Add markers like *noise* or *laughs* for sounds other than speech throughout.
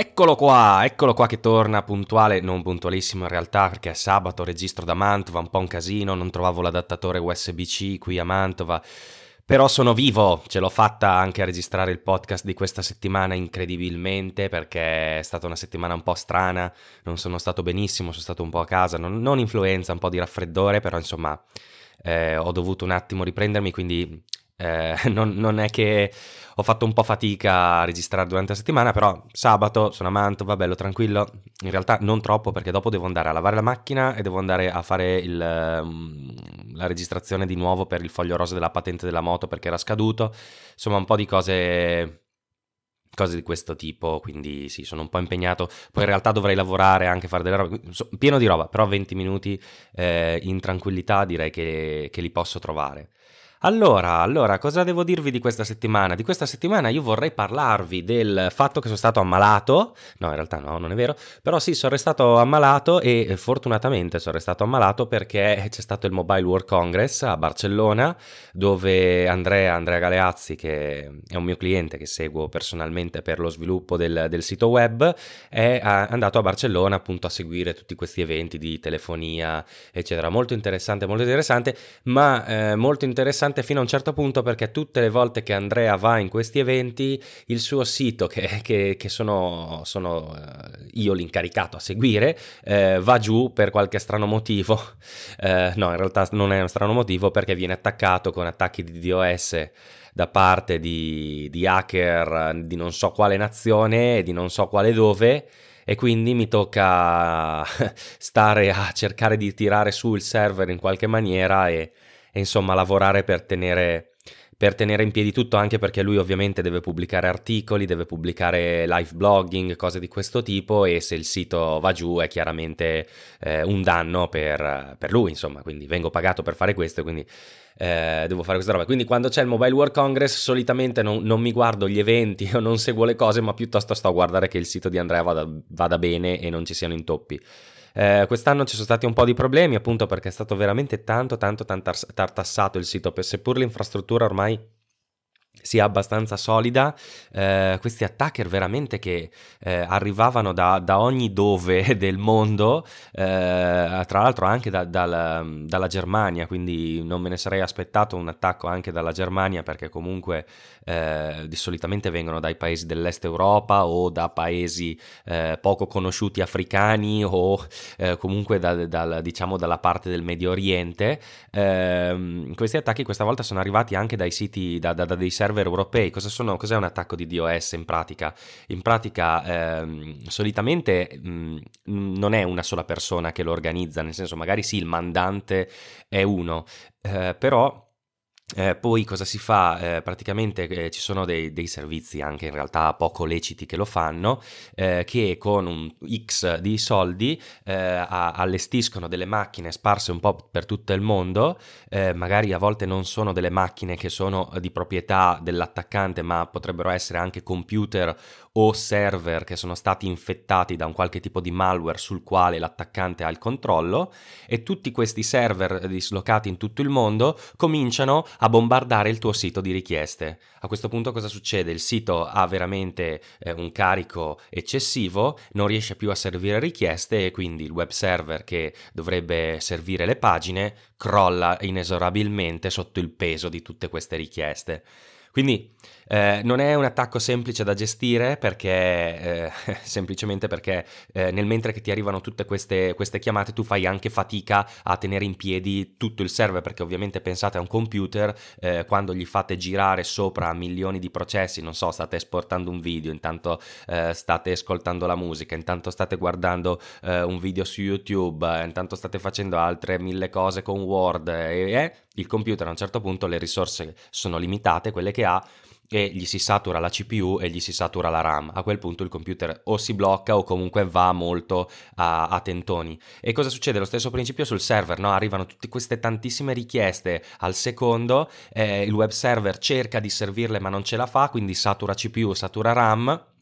Eccolo qua, eccolo qua che torna puntuale, non puntualissimo in realtà perché è sabato, registro da Mantova, un po' un casino, non trovavo l'adattatore USB-C qui a Mantova, però sono vivo, ce l'ho fatta anche a registrare il podcast di questa settimana incredibilmente perché è stata una settimana un po' strana, non sono stato benissimo, sono stato un po' a casa, non, non influenza, un po' di raffreddore, però insomma eh, ho dovuto un attimo riprendermi, quindi eh, *laughs* non, non, è che ho fatto un po' fatica a registrare durante la settimana, però sabato sono a Mantova, bello tranquillo. In realtà non troppo perché dopo devo andare a lavare la macchina e devo andare a fare il, um, la registrazione di nuovo per il foglio rosa della patente della moto perché era scaduto. Insomma, un po' di cose cose di questo tipo, quindi sì, sono un po' impegnato. Poi in realtà dovrei lavorare, anche fare delle robe, pieno di roba, però 20 minuti eh, in tranquillità direi che, che li posso trovare. Allora, allora, cosa devo dirvi di questa settimana? Di questa settimana io vorrei parlarvi del fatto che sono stato ammalato. No, in realtà no, non è vero. Però sì, sono restato ammalato e eh, fortunatamente sono restato ammalato perché c'è stato il Mobile World Congress a Barcellona dove Andrea, Andrea Galeazzi, che è un mio cliente che seguo personalmente per lo sviluppo del, del sito web, è andato a Barcellona appunto a seguire tutti questi eventi di telefonia, eccetera. Molto interessante, molto interessante, ma eh, molto interessante interessante fino a un certo punto perché tutte le volte che Andrea va in questi eventi, il suo sito, che, che, che sono, sono uh, io l'incaricato a seguire, uh, va giù per qualche strano motivo. Uh, *laughs* no, in realtà non è un strano motivo perché viene attaccato con attacchi di DOS da parte di, di hacker di non so quale nazione, di non so quale dove e quindi mi tocca *laughs* stare a cercare di tirare su il server in qualche maniera e, e insomma lavorare per tenere, per tenere in piedi tutto, anche perché lui ovviamente deve pubblicare articoli, deve pubblicare live blogging, cose di questo tipo e se il sito va giù è chiaramente eh, un danno per, per, lui, insomma, quindi vengo pagato per fare questo, quindi eh, devo fare questa roba. Quindi quando c'è il Mobile World Congress solitamente non, non, mi guardo gli eventi *laughs* o non seguo le cose, ma piuttosto sto a guardare che il sito di Andrea vada, vada bene e non ci siano intoppi. Eh, quest'anno ci sono stati un po' di problemi appunto perché è stato veramente tanto tanto tartassato il sito, seppur l'infrastruttura ormai sia abbastanza solida, eh, questi attacker veramente che eh, arrivavano da, da, ogni dove *laughs* del mondo, eh, tra l'altro anche da, dal, dalla Germania, quindi non me ne sarei aspettato un attacco anche dalla Germania perché comunque eh, di solitamente vengono dai paesi dell'est Europa o da paesi eh, poco conosciuti africani o eh, comunque da, da, diciamo dalla parte del Medio Oriente. Ehm, questi attacchi questa volta sono arrivati anche dai siti, da, da dei server server europei. Cosa sono, cos'è un attacco di DOS in pratica? In pratica ehm, solitamente mh, non è una sola persona che lo organizza, nel senso magari sì il mandante è uno, eh, però eh, poi cosa si fa? Eh, praticamente eh, ci sono dei, dei, servizi anche in realtà poco leciti che lo fanno, eh, che con un X di soldi eh, a, allestiscono delle macchine sparse un po' per tutto il mondo, eh, magari a volte non sono delle macchine che sono di proprietà dell'attaccante, ma potrebbero essere anche computer o server che sono stati infettati da un qualche tipo di malware sul quale l'attaccante ha il controllo e tutti questi server dislocati in tutto il mondo cominciano a bombardare il tuo sito di richieste. A questo punto cosa succede? Il sito ha veramente eh, un carico eccessivo, non riesce più a servire richieste e quindi il web server che dovrebbe servire le pagine crolla inesorabilmente sotto il peso di tutte queste richieste. Quindi eh, non è un attacco semplice da gestire perché eh, *laughs* semplicemente perché eh, nel mentre che ti arrivano tutte queste, queste, chiamate tu fai anche fatica a tenere in piedi tutto il server perché ovviamente pensate a un computer eh, quando gli fate girare sopra milioni di processi non so state esportando un video intanto eh, state ascoltando la musica intanto state guardando eh, un video su YouTube intanto state facendo altre mille cose con Word e il computer a un certo punto le risorse sono limitate quelle che ha e gli si satura la CPU e gli si satura la RAM. A quel punto il computer o si blocca o comunque va molto a, a tentoni. E cosa succede? Lo stesso principio sul server, no? Arrivano tutte queste tantissime richieste al secondo, eh, il web server cerca di servirle ma non ce la fa, quindi satura CPU, satura RAM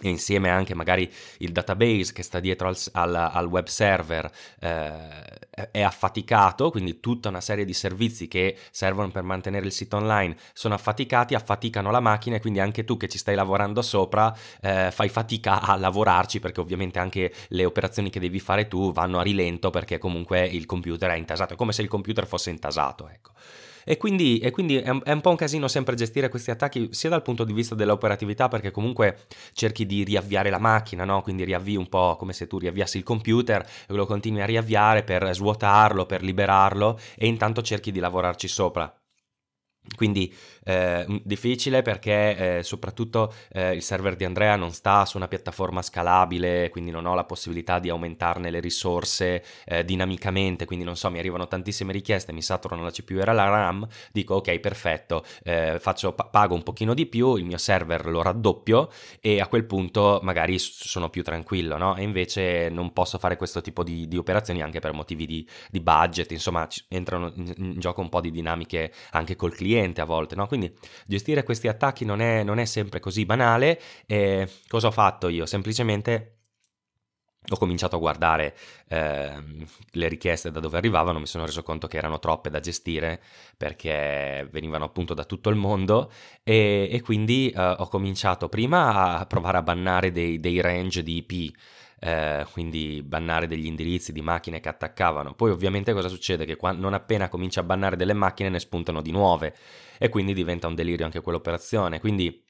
e insieme anche magari il database che sta dietro al, al, al web server eh, è affaticato, quindi tutta una serie di servizi che servono per mantenere il sito online sono affaticati, affaticano la macchina e quindi anche tu che ci stai lavorando sopra eh, fai fatica a lavorarci perché ovviamente anche le operazioni che devi fare tu vanno a rilento perché comunque il computer è intasato, è come se il computer fosse intasato, ecco. E quindi, e quindi è, un, è, un, po' un casino sempre gestire questi attacchi, sia dal punto di vista dell'operatività, perché comunque cerchi di riavviare la macchina, no? Quindi riavvii un po' come se tu riavviassi il computer e lo continui a riavviare per svuotarlo, per liberarlo e intanto cerchi di lavorarci sopra. Quindi eh, difficile perché eh, soprattutto eh, il server di Andrea non sta su una piattaforma scalabile, quindi non ho la possibilità di aumentarne le risorse eh, dinamicamente, quindi non so, mi arrivano tantissime richieste, mi saturano la CPU e la RAM, dico ok perfetto, eh, faccio, pago un pochino di più, il mio server lo raddoppio e a quel punto magari sono più tranquillo, no? E invece non posso fare questo tipo di, di operazioni anche per motivi di, di budget, insomma entrano in, in gioco un po' di dinamiche anche col cliente cliente a volte, no? Quindi gestire questi attacchi non è, non è sempre così banale. E cosa ho fatto io? Semplicemente ho cominciato a guardare eh, le richieste da dove arrivavano, mi sono reso conto che erano troppe da gestire perché venivano appunto da tutto il mondo e, e quindi eh, ho cominciato prima a provare a bannare dei, dei range di IP eh, quindi bannare degli indirizzi di macchine che attaccavano. Poi ovviamente cosa succede? Che quando, non appena comincia a bannare delle macchine ne spuntano di nuove e quindi diventa un delirio anche quell'operazione. Quindi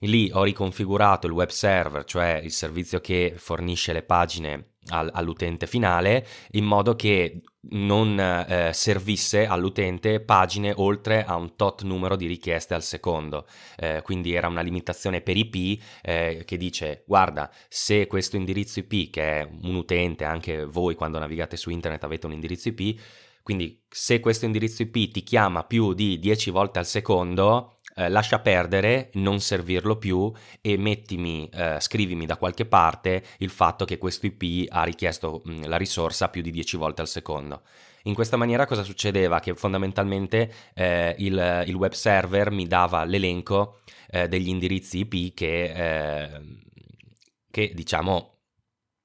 lì ho riconfigurato il web server, cioè il servizio che fornisce le pagine all'utente finale in modo che non eh, servisse all'utente pagine oltre a un tot numero di richieste al secondo. Eh, quindi era una limitazione per IP eh, che dice guarda se questo indirizzo IP che è un utente, anche voi quando navigate su internet avete un indirizzo IP, quindi se questo indirizzo IP ti chiama più di 10 volte al secondo, eh, lascia perdere, non servirlo più e mettimi, eh, scrivimi da qualche parte il fatto che questo IP ha richiesto mh, la risorsa più di 10 volte al secondo. In questa maniera cosa succedeva? Che fondamentalmente eh, il, il, web server mi dava l'elenco eh, degli indirizzi IP che, eh, che diciamo Mm,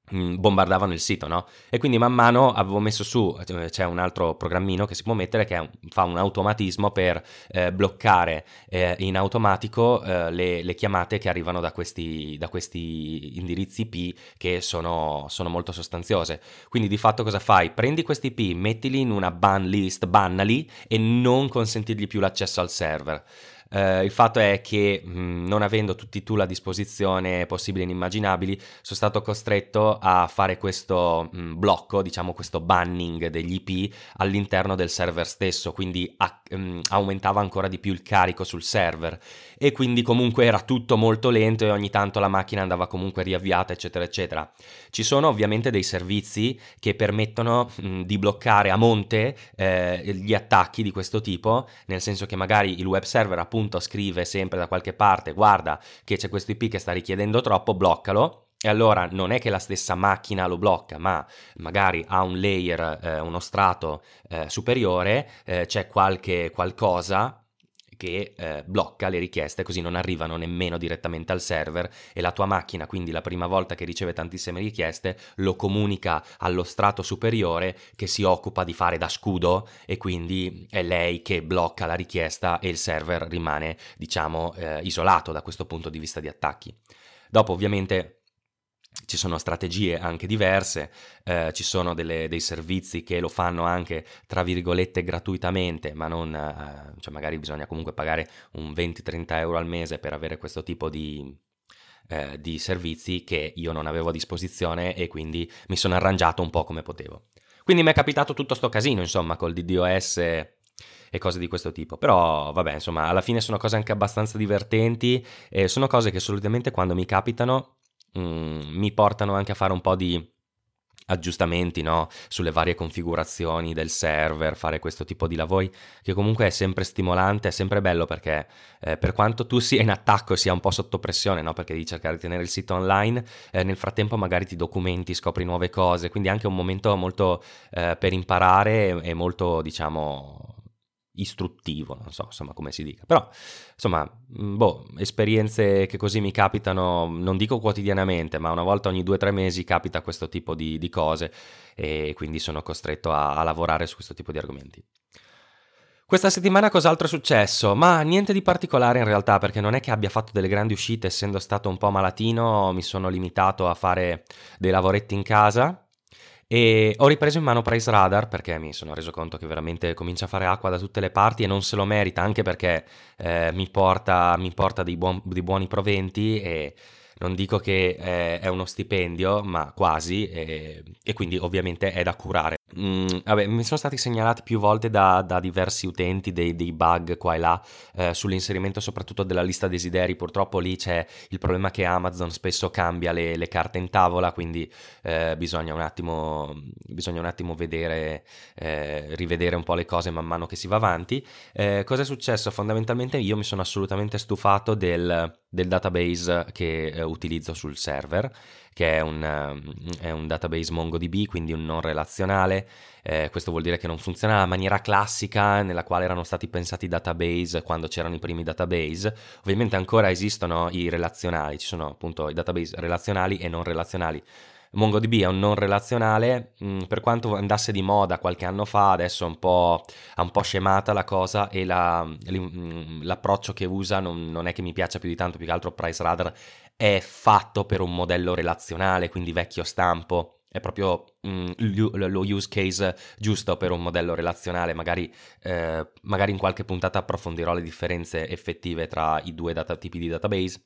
bombardavano il sito, no? E quindi man mano avevo messo su, eh, c'è un altro programmino che si può mettere che fa un automatismo per eh, bloccare eh, in automatico eh, le, le, chiamate che arrivano da questi, da questi indirizzi IP che sono, sono, molto sostanziose. Quindi di fatto cosa fai? Prendi questi IP, mettili in una ban list, bannali e non consentirgli più l'accesso al server. Eh, il fatto è che mh, mm, non avendo tutti i tool a disposizione possibili e inimmaginabili, sono stato costretto a fare questo mh, mm, blocco, diciamo questo banning degli IP all'interno del server stesso, quindi a, mh, mm, aumentava ancora di più il carico sul server e quindi comunque era tutto molto lento e ogni tanto la macchina andava comunque riavviata, eccetera, eccetera. Ci sono ovviamente dei servizi che permettono di bloccare a monte eh, gli attacchi di questo tipo, nel senso che magari il web server appunto appunto scrive sempre da qualche parte guarda che c'è questo IP che sta richiedendo troppo, bloccalo. E allora non è che la stessa macchina lo blocca, ma magari ha un layer, eh, uno strato eh, superiore, eh, c'è qualche qualcosa che eh, blocca le richieste così non arrivano nemmeno direttamente al server e la tua macchina quindi la prima volta che riceve tantissime richieste lo comunica allo strato superiore che si occupa di fare da scudo e quindi è lei che blocca la richiesta e il server rimane diciamo eh, isolato da questo punto di vista di attacchi. Dopo ovviamente ci sono strategie anche diverse, eh, ci sono delle, dei servizi che lo fanno anche tra virgolette gratuitamente, ma non, eh, cioè magari bisogna comunque pagare un 20-30 euro al mese per avere questo tipo di, eh, di servizi che io non avevo a disposizione e quindi mi sono arrangiato un po' come potevo. Quindi mi è capitato tutto sto casino, insomma, col DDoS e cose di questo tipo. Però, vabbè, insomma, alla fine sono cose anche abbastanza divertenti e sono cose che solitamente quando mi capitano mm, mi portano anche a fare un po' di aggiustamenti no? sulle varie configurazioni del server, fare questo tipo di lavori che comunque è sempre stimolante, è sempre bello perché eh, per quanto tu sia in attacco e sia un po' sotto pressione, no? perché devi cercare di tenere il sito online, eh, nel frattempo magari ti documenti, scopri nuove cose, quindi anche un momento molto eh, per imparare e molto diciamo istruttivo, non so insomma come si dica. Però insomma, mm, boh, esperienze che così mi capitano, non dico quotidianamente, ma una volta ogni due o tre mesi capita questo tipo di, di cose e quindi sono costretto a, a lavorare su questo tipo di argomenti. Questa settimana cos'altro è successo? Ma niente di particolare in realtà, perché non è che abbia fatto delle grandi uscite, essendo stato un po' malatino, mi sono limitato a fare dei lavoretti in casa. E ho ripreso in mano Price Radar perché mi sono reso conto che veramente comincia a fare acqua da tutte le parti e non se lo merita, anche perché eh, mi porta, mi porta dei, buon, dei buoni proventi e non dico che eh, è uno stipendio, ma quasi, e, e, quindi ovviamente è da curare. Mm, vabbè, mi sono stati segnalati più volte da, da diversi utenti dei, dei, bug qua e là eh, sull'inserimento soprattutto della lista desideri. Purtroppo lì c'è il problema che Amazon spesso cambia le, le carte in tavola, quindi eh, bisogna, un attimo, bisogna un attimo vedere, eh, rivedere un po' le cose man mano che si va avanti. Eh, cosa è successo? Fondamentalmente io mi sono assolutamente stufato del del database che eh, utilizzo sul server, che è un, uh, è un, database MongoDB, quindi un non relazionale. Eh, questo vuol dire che non funziona nella maniera classica nella quale erano stati pensati i database quando c'erano i primi database. Ovviamente ancora esistono i relazionali, ci sono appunto i database relazionali e non relazionali MongoDB è un non relazionale, mm, per quanto andasse di moda qualche anno fa, adesso è un po', è un po scemata la cosa e la, mm, l'approccio che usa non, non, è che mi piaccia più di tanto, più che altro Price Radar è fatto per un modello relazionale, quindi vecchio stampo, è proprio mh, mm, lo use case giusto per un modello relazionale, magari, eh, magari in qualche puntata approfondirò le differenze effettive tra i due data, tipi di database.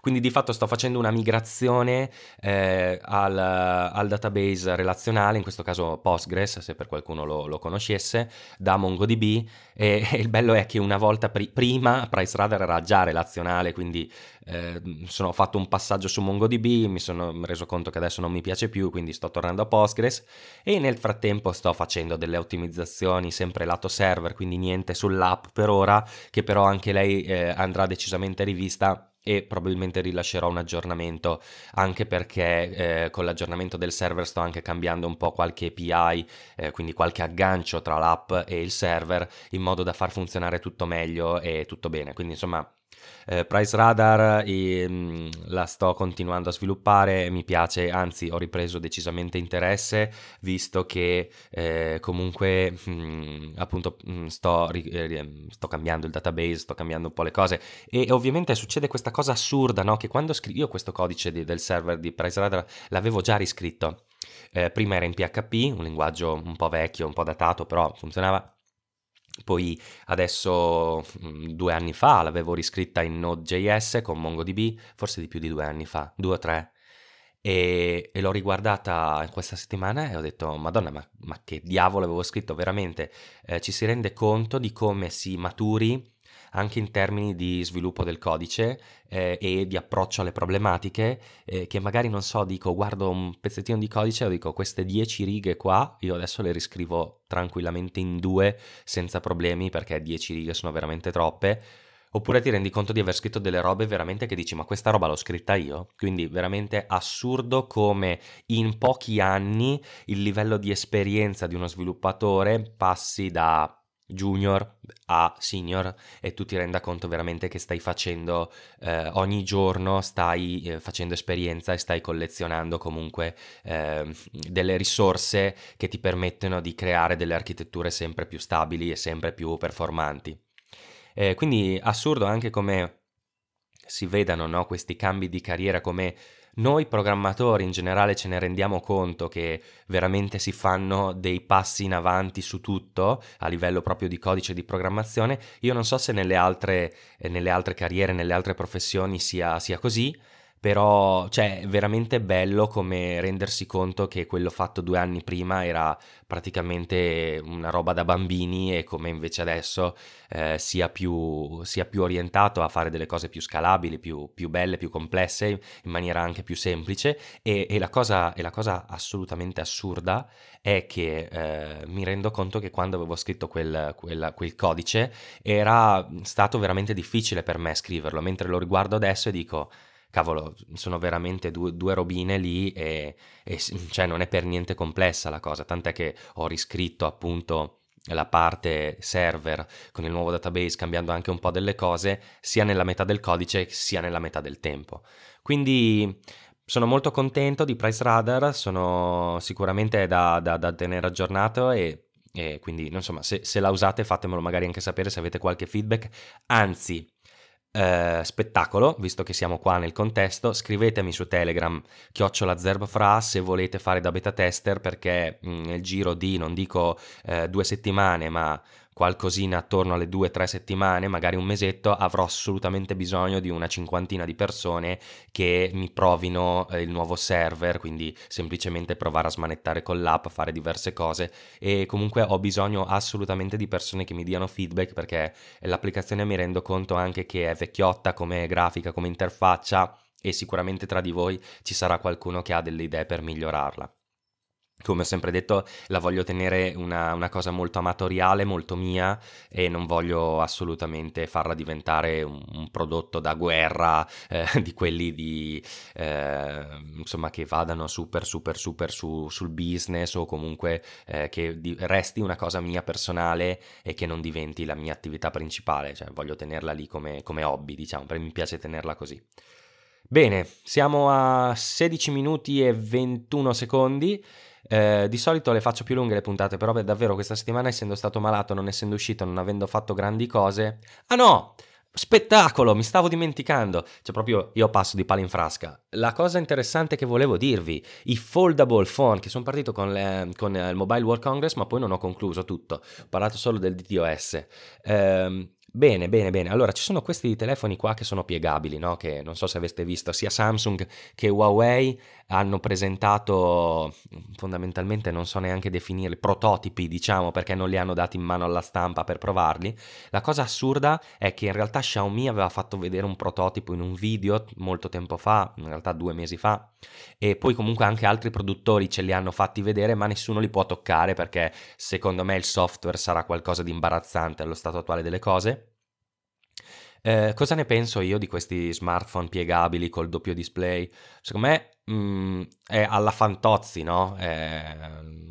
Quindi di fatto sto facendo una migrazione eh, al, al, database relazionale, in questo caso Postgres, se per qualcuno lo, lo conoscesse, da MongoDB. E, e, *laughs* il bello è che una volta pri- prima PriceRadar era già relazionale, quindi eh, sono fatto un passaggio su MongoDB, mi sono reso conto che adesso non mi piace più, quindi sto tornando a Postgres. E nel frattempo sto facendo delle ottimizzazioni sempre lato server, quindi niente sull'app per ora, che però anche lei eh, andrà decisamente rivista e probabilmente rilascerò un aggiornamento anche perché eh, con l'aggiornamento del server sto anche cambiando un po' qualche API, eh, quindi qualche aggancio tra l'app e il server in modo da far funzionare tutto meglio e tutto bene. Quindi insomma eh, Price Radar e, mh, la sto continuando a sviluppare, mi piace, anzi ho ripreso decisamente interesse visto che eh, comunque mh, appunto mh, sto, eh, sto, cambiando il database, sto cambiando un po' le cose e ovviamente succede questa cosa assurda, no? che quando scrivo io questo codice di, del server di Price Radar l'avevo già riscritto. Eh, prima era in PHP, un linguaggio un po' vecchio, un po' datato, però funzionava poi adesso mm, due anni fa l'avevo riscritta in Node.js con MongoDB, forse di più di due anni fa, due o tre. E, e l'ho riguardata questa settimana e ho detto, Madonna, ma, ma che diavolo avevo scritto veramente? Eh, ci si rende conto di come si maturi anche in termini di sviluppo del codice eh, e di approccio alle problematiche, eh, che magari non so, dico guardo un pezzettino di codice e dico queste 10 righe qua, io adesso le riscrivo tranquillamente in due senza problemi perché 10 righe sono veramente troppe. Oppure ti rendi conto di aver scritto delle robe veramente che dici ma questa roba l'ho scritta io? Quindi veramente assurdo come in pochi anni il livello di esperienza di uno sviluppatore passi da junior a senior e tu ti renda conto veramente che stai facendo eh, ogni giorno stai eh, facendo esperienza e stai collezionando comunque eh, delle risorse che ti permettono di creare delle architetture sempre più stabili e sempre più performanti. Eh, quindi assurdo anche come si vedano no, questi cambi di carriera come noi programmatori in generale ce ne rendiamo conto che veramente si fanno dei passi in avanti su tutto a livello proprio di codice di programmazione. Io non so se nelle altre, eh, nelle altre carriere, nelle altre professioni sia, sia così, però cioè, è veramente bello come rendersi conto che quello fatto due anni prima era praticamente una roba da bambini e come invece adesso eh, sia, più, sia, più, orientato a fare delle cose più scalabili, più, più belle, più complesse, in maniera anche più semplice. E, e, la, cosa, e la, cosa, assolutamente assurda è che eh, mi rendo conto che quando avevo scritto quel, quel, quel codice era stato veramente difficile per me scriverlo, mentre lo riguardo adesso e dico cavolo, sono veramente due, due robine lì e, e, cioè non è per niente complessa la cosa, tant'è che ho riscritto appunto la parte server con il nuovo database cambiando anche un po' delle cose sia nella metà del codice sia nella metà del tempo. Quindi sono molto contento di Price Radar, sono sicuramente da, da, da tenere aggiornato e, e quindi insomma se, se, la usate fatemelo magari anche sapere se avete qualche feedback, anzi eh, spettacolo, visto che siamo qua nel contesto, scrivetemi su Telegram chiocciola zerbfra se volete fare da beta tester perché mh, nel giro di non dico eh, due settimane ma qualcosina attorno alle due o tre settimane, magari un mesetto, avrò assolutamente bisogno di una cinquantina di persone che mi provino eh, il nuovo server, quindi semplicemente provare a smanettare con l'app, fare diverse cose e comunque ho bisogno assolutamente di persone che mi diano feedback perché l'applicazione mi rendo conto anche che è vecchiotta come grafica, come interfaccia e sicuramente tra di voi ci sarà qualcuno che ha delle idee per migliorarla. Come ho sempre detto, la voglio tenere una, una, cosa molto amatoriale, molto mia e non voglio assolutamente farla diventare un, un prodotto da guerra eh, *laughs* di quelli di, eh, insomma, che vadano super, super, super su, sul business o comunque eh, che di, resti una cosa mia personale e che non diventi la mia attività principale. Cioè, voglio tenerla lì come, come hobby, diciamo, perché mi piace tenerla così. Bene, siamo a 16 minuti e 21 secondi. Eh, di solito le faccio più lunghe le puntate, però davvero questa settimana, essendo stato malato, non essendo uscito, non avendo fatto grandi cose. Ah no! Spettacolo, mi stavo dimenticando. Cioè, proprio io passo di palo in frasca. La cosa interessante che volevo dirvi: i foldable phone, che sono partito con, le, con il Mobile World Congress, ma poi non ho concluso tutto. Ho parlato solo del DTOS. Eh, Bene, bene, bene. Allora, ci sono questi telefoni qua che sono piegabili, no? Che non so se avete visto, sia Samsung che Huawei hanno presentato fondamentalmente non so neanche definire prototipi, diciamo, perché non li hanno dati in mano alla stampa per provarli. La cosa assurda è che in realtà Xiaomi aveva fatto vedere un prototipo in un video molto tempo fa, in realtà due mesi fa, e poi comunque anche altri produttori ce li hanno fatti vedere, ma nessuno li può toccare perché secondo me il software sarà qualcosa di imbarazzante allo stato attuale delle cose. Eh, cosa ne penso io di questi smartphone piegabili col doppio display? Secondo me mm, è alla Fantozzi, no? È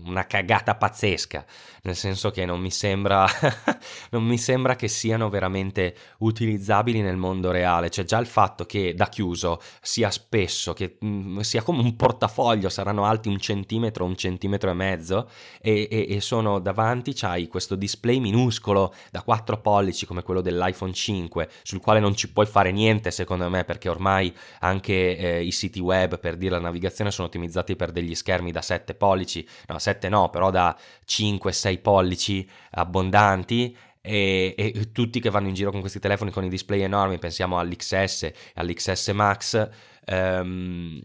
una cagata pazzesca, nel senso che non mi sembra, *laughs* non mi sembra che siano veramente utilizzabili nel mondo reale. Cioè già il fatto che da chiuso sia spesso, che mm, sia come un portafoglio, saranno alti un centimetro, un centimetro e mezzo, e, e, e sono davanti, c'hai questo display minuscolo da 4 pollici come quello dell'iPhone 5, sul quale non ci puoi fare niente secondo me, perché ormai anche eh, i siti web per dire la navigazione sono ottimizzati per degli schermi da 7 pollici, no 7 no, però da 5-6 pollici abbondanti e, e, tutti che vanno in giro con questi telefoni con i display enormi, pensiamo all'XS, all'XS Max, ehm,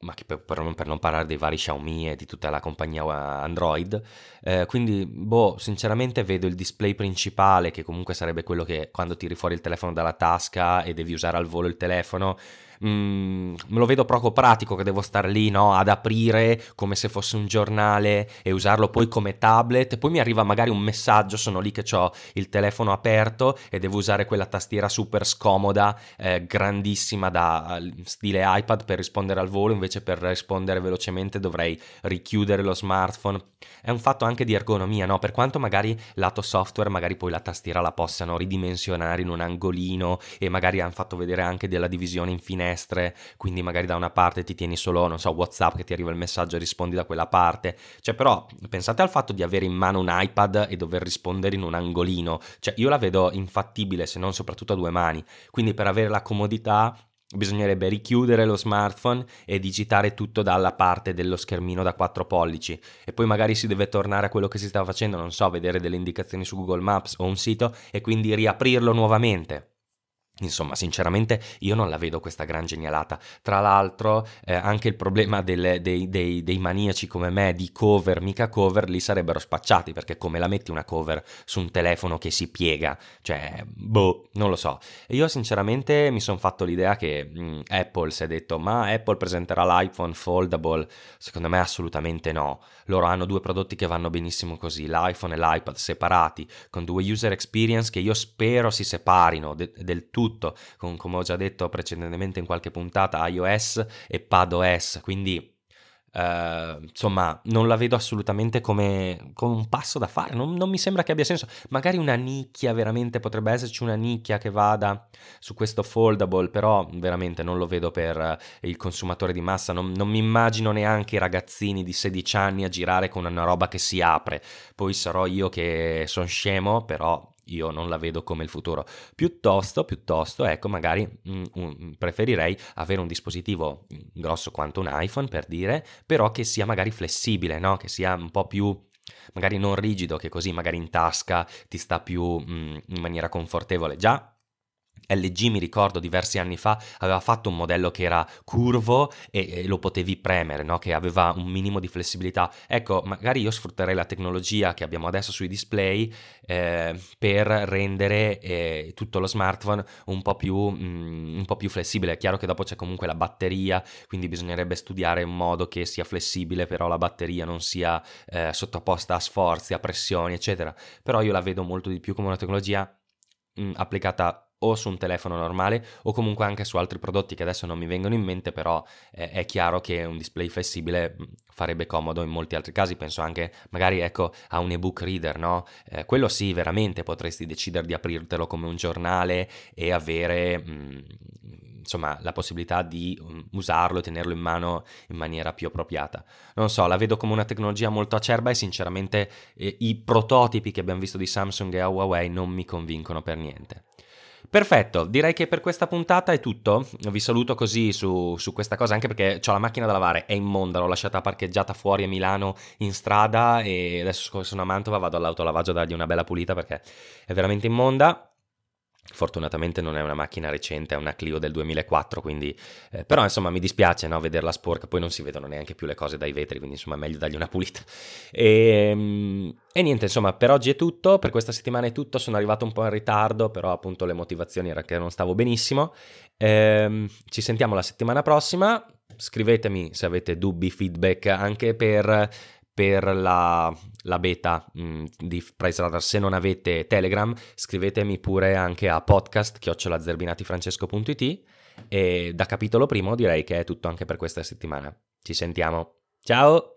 ma che per, per, non, per, non, parlare dei vari Xiaomi e di tutta la compagnia Android. Eh, quindi, boh, sinceramente vedo il display principale, che comunque sarebbe quello che quando tiri fuori il telefono dalla tasca e devi usare al volo il telefono, mm, me lo vedo poco pratico che devo stare lì no, ad aprire come se fosse un giornale e usarlo poi come tablet. Poi mi arriva magari un messaggio, sono lì che ho il telefono aperto e devo usare quella tastiera super scomoda, eh, grandissima da stile iPad per rispondere al volo, invece per rispondere velocemente dovrei richiudere lo smartphone. È un fatto anche di ergonomia, no? Per quanto magari lato software, magari poi la tastiera la possano ridimensionare in un angolino e magari hanno fatto vedere anche della divisione in finestre quindi magari da una parte ti tieni solo, non so, WhatsApp che ti arriva il messaggio e rispondi da quella parte. Cioè, però pensate al fatto di avere in mano un iPad e dover rispondere in un angolino. Cioè, io la vedo infattibile, se non soprattutto a due mani. Quindi per avere la comodità bisognerebbe richiudere lo smartphone e digitare tutto dalla parte dello schermino da 4 pollici e poi magari si deve tornare a quello che si stava facendo, non so, vedere delle indicazioni su Google Maps o un sito e quindi riaprirlo nuovamente. Insomma, sinceramente io non la vedo questa gran genialata. Tra l'altro, eh, anche il problema delle, dei, dei, dei, maniaci come me di cover, mica cover, li sarebbero spacciati perché come la metti una cover su un telefono che si piega? Cioè, boh, non lo so. Io sinceramente mi sono fatto l'idea che mh, mm, Apple si è detto, ma Apple presenterà l'iPhone foldable? Secondo me assolutamente no. Loro hanno due prodotti che vanno benissimo così, l'iPhone e l'iPad separati, con due user experience che io spero si separino de- del tutto tutto, come ho già detto precedentemente in qualche puntata, iOS e PadOS, quindi Uh, insomma, non la vedo assolutamente come, come un passo da fare. Non, non, mi sembra che abbia senso. Magari una nicchia, veramente potrebbe esserci una nicchia che vada su questo foldable, però veramente non lo vedo per uh, il consumatore di massa. Non, non, mi immagino neanche i ragazzini di 16 anni a girare con una roba che si apre. Poi sarò io che sono scemo, però io non la vedo come il futuro. Piuttosto, piuttosto, ecco, magari mm, mm, preferirei avere un dispositivo mm, grosso quanto un iPhone, per dire, però che sia magari flessibile, no? Che sia un po' più magari non rigido, che così magari in tasca ti sta più mm, in maniera confortevole. Già LG mi ricordo diversi anni fa aveva fatto un modello che era curvo e, e lo potevi premere, no? che aveva un minimo di flessibilità. Ecco, magari io sfrutterei la tecnologia che abbiamo adesso sui display eh, per rendere eh, tutto lo smartphone un po, più, mm, un po' più flessibile. È chiaro che dopo c'è comunque la batteria, quindi bisognerebbe studiare un modo che sia flessibile, però la batteria non sia eh, sottoposta a sforzi, a pressioni, eccetera. Però io la vedo molto di più come una tecnologia mh, mm, applicata o su un telefono normale o comunque anche su altri prodotti che adesso non mi vengono in mente, però eh, è chiaro che un display flessibile mm, farebbe comodo in molti altri casi, penso anche magari ecco a un ebook reader, no? Eh, quello sì, veramente potresti decidere di aprirtelo come un giornale e avere mh, mm, insomma la possibilità di um, usarlo e tenerlo in mano in maniera più appropriata. Non so, la vedo come una tecnologia molto acerba e sinceramente eh, i prototipi che abbiamo visto di Samsung e Huawei non mi convincono per niente. Perfetto, direi che per questa puntata è tutto. Vi saluto così su, su questa cosa, anche perché ho la macchina da lavare, è immonda, l'ho lasciata parcheggiata fuori a Milano in strada e adesso sono a Mantova, vado all'autolavaggio a dargli una bella pulita perché è veramente immonda. Fortunatamente non è una macchina recente, è una Clio del 2004, quindi... Eh, però insomma mi dispiace no, vederla sporca, poi non si vedono neanche più le cose dai vetri, quindi insomma è meglio dargli una pulita. E, *laughs* ehm, e, niente, insomma per oggi è tutto, per questa settimana è tutto, sono arrivato un po' in ritardo, però appunto le motivazioni era che non stavo benissimo. E, ci sentiamo la settimana prossima, scrivetemi se avete dubbi, feedback anche per per la, la beta mh, mm, di Price Radar. Se non avete Telegram, scrivetemi pure anche a podcast chiocciolazerbinatifrancesco.it e da capitolo primo direi che è tutto anche per questa settimana. Ci sentiamo. Ciao!